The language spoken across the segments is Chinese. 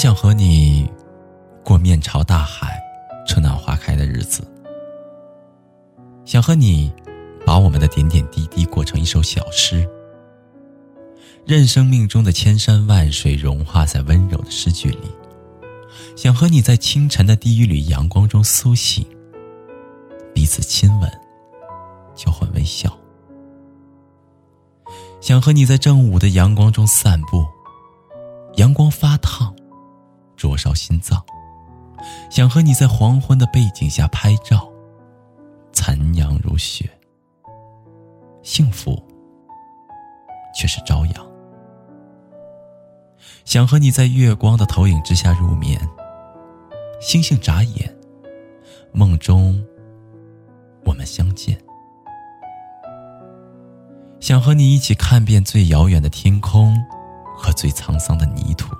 想和你过面朝大海、春暖花开的日子，想和你把我们的点点滴滴过成一首小诗，任生命中的千山万水融化在温柔的诗句里。想和你在清晨的第一缕阳光中苏醒，彼此亲吻，交换微笑。想和你在正午的阳光中散步，阳光发烫。灼烧心脏，想和你在黄昏的背景下拍照，残阳如血。幸福却是朝阳。想和你在月光的投影之下入眠，星星眨眼，梦中我们相见。想和你一起看遍最遥远的天空和最沧桑的泥土。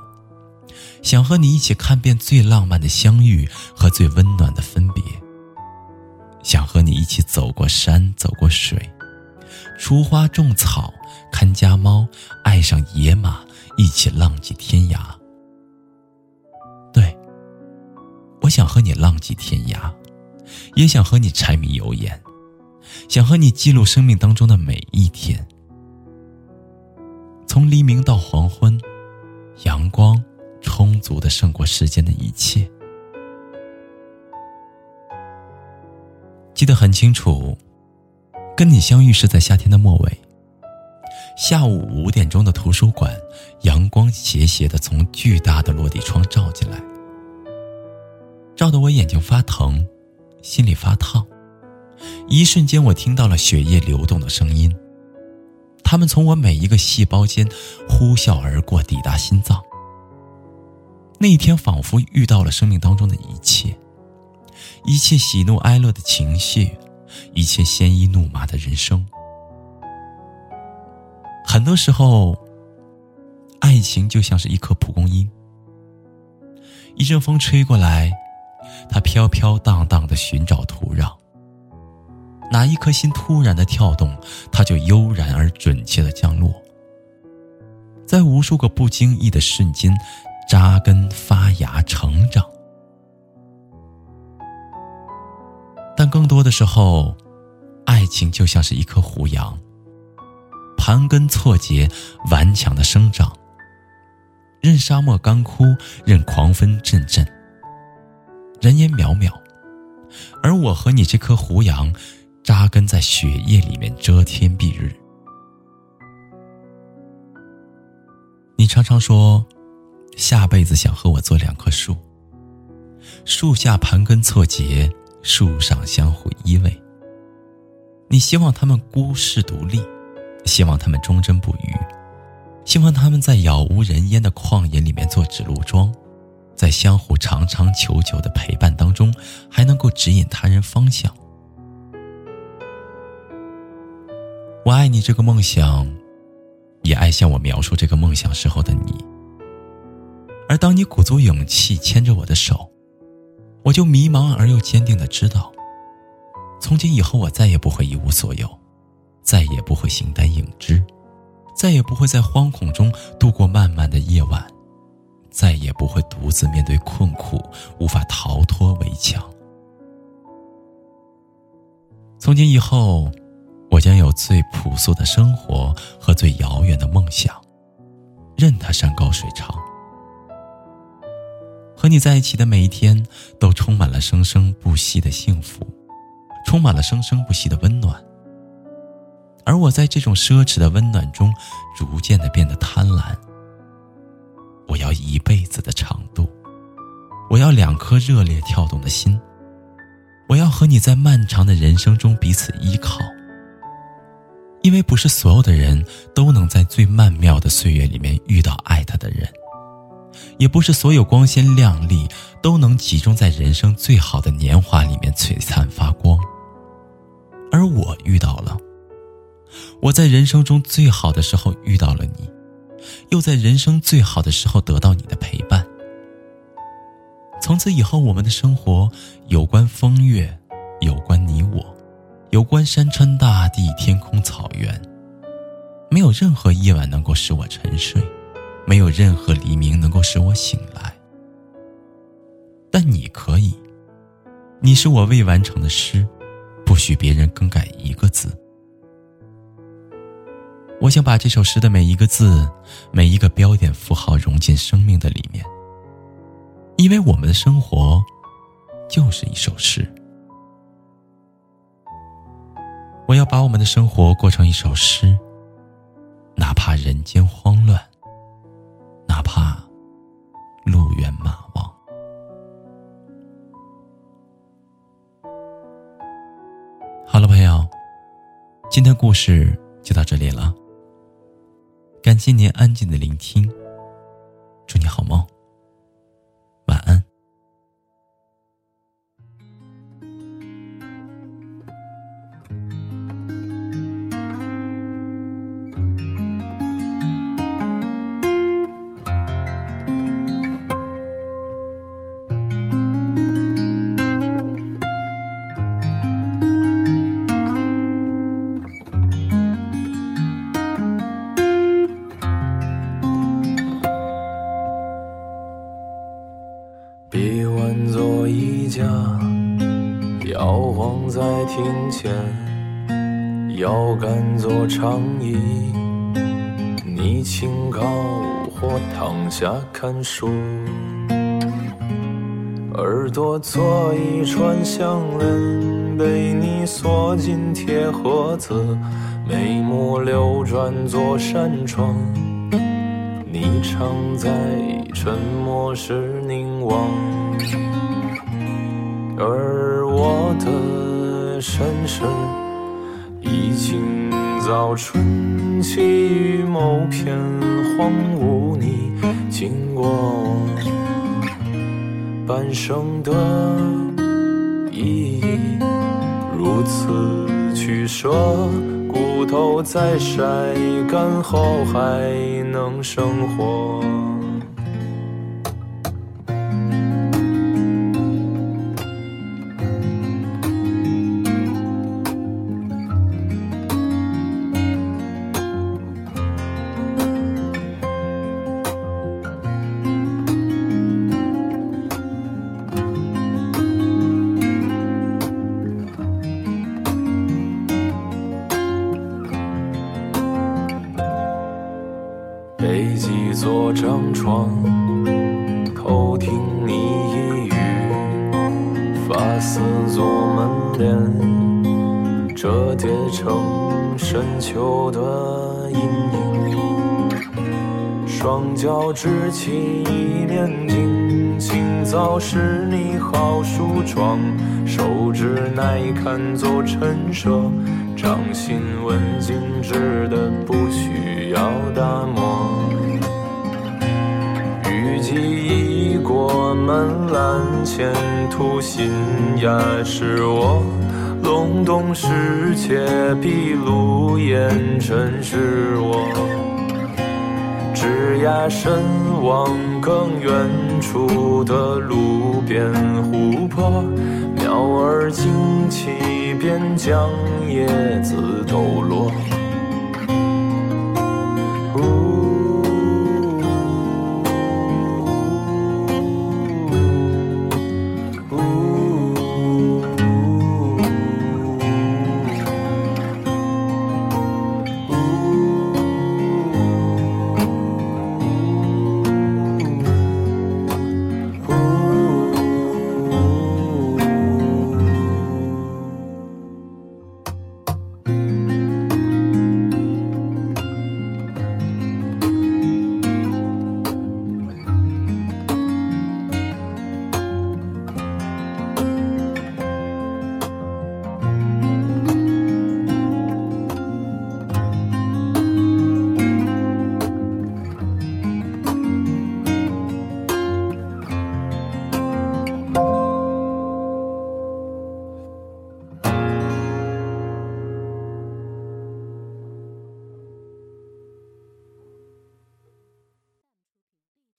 想和你一起看遍最浪漫的相遇和最温暖的分别。想和你一起走过山，走过水，除花种草，看家猫，爱上野马，一起浪迹天涯。对，我想和你浪迹天涯，也想和你柴米油盐，想和你记录生命当中的每一天，从黎明到黄昏，阳光。充足的胜过世间的一切。记得很清楚，跟你相遇是在夏天的末尾。下午五点钟的图书馆，阳光斜斜的从巨大的落地窗照进来，照得我眼睛发疼，心里发烫。一瞬间，我听到了血液流动的声音，它们从我每一个细胞间呼啸而过，抵达心脏。那一天，仿佛遇到了生命当中的一切，一切喜怒哀乐的情绪，一切鲜衣怒马的人生。很多时候，爱情就像是一颗蒲公英，一阵风吹过来，它飘飘荡荡的寻找土壤。哪一颗心突然的跳动，它就悠然而准确的降落。在无数个不经意的瞬间。扎根、发芽、成长，但更多的时候，爱情就像是一棵胡杨，盘根错节、顽强的生长，任沙漠干枯，任狂风阵阵，人烟渺渺，而我和你这棵胡杨，扎根在血液里面，遮天蔽日。你常常说。下辈子想和我做两棵树，树下盘根错节，树上相互依偎。你希望他们孤世独立，希望他们忠贞不渝，希望他们在杳无人烟的旷野里面做指路桩，在相互长长久久的陪伴当中，还能够指引他人方向。我爱你这个梦想，也爱向我描述这个梦想时候的你。而当你鼓足勇气牵着我的手，我就迷茫而又坚定的知道，从今以后我再也不会一无所有，再也不会形单影只，再也不会在惶恐中度过漫漫的夜晚，再也不会独自面对困苦，无法逃脱围墙。从今以后，我将有最朴素的生活和最遥远的梦想，任它山高水长。和你在一起的每一天，都充满了生生不息的幸福，充满了生生不息的温暖。而我在这种奢侈的温暖中，逐渐的变得贪婪。我要一辈子的长度，我要两颗热烈跳动的心，我要和你在漫长的人生中彼此依靠，因为不是所有的人都能在最曼妙的岁月里面遇到爱他的人，也不是所有光鲜亮丽都能集中在人生最好的年华里面璀璨发光。而我遇到了，我在人生中最好的时候遇到了你，又在人生最好的时候得到你的陪伴。从此以后，我们的生活有关风月，有关你我。有关山川大地、天空草原，没有任何夜晚能够使我沉睡，没有任何黎明能够使我醒来。但你可以，你是我未完成的诗，不许别人更改一个字。我想把这首诗的每一个字、每一个标点符号融进生命的里面，因为我们的生活就是一首诗。我要把我们的生活过成一首诗，哪怕人间慌乱，今天故事就到这里了。感谢您安静的聆听，庭前，腰杆做长椅，你轻靠或躺下看书，耳朵做一串项链，被你锁进铁盒子，眉目流转做扇窗，你常在沉默时凝望。早春起于某片荒芜，你经过半生的意义，如此取舍，骨头在晒干后还能生活。发丝做门帘，折叠成深秋的阴影。双脚支起一面镜，清早是你好梳妆，手指耐看做陈设，掌心纹静止的不需要打磨。记忆过门栏，前途新芽是我隆冬时节闭路烟尘是我枝桠深望更远处的路边湖泊，鸟儿惊起边将叶子抖落。